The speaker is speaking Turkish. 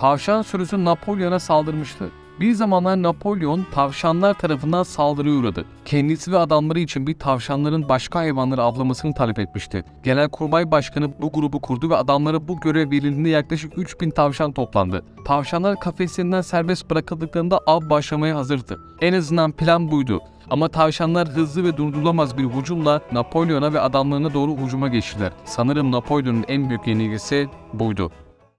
Tavşan sürüsü Napolyon'a saldırmıştı. Bir zamanlar Napolyon tavşanlar tarafından saldırıya uğradı. Kendisi ve adamları için bir tavşanların başka hayvanları avlamasını talep etmişti. Genelkurmay Başkanı bu grubu kurdu ve adamlara bu görev verildiğinde yaklaşık 3000 tavşan toplandı. Tavşanlar kafeslerinden serbest bırakıldıklarında av başlamaya hazırdı. En azından plan buydu. Ama tavşanlar hızlı ve durdurulamaz bir hücumla Napolyon'a ve adamlarına doğru hücuma geçtiler. Sanırım Napolyon'un en büyük yenilgisi buydu.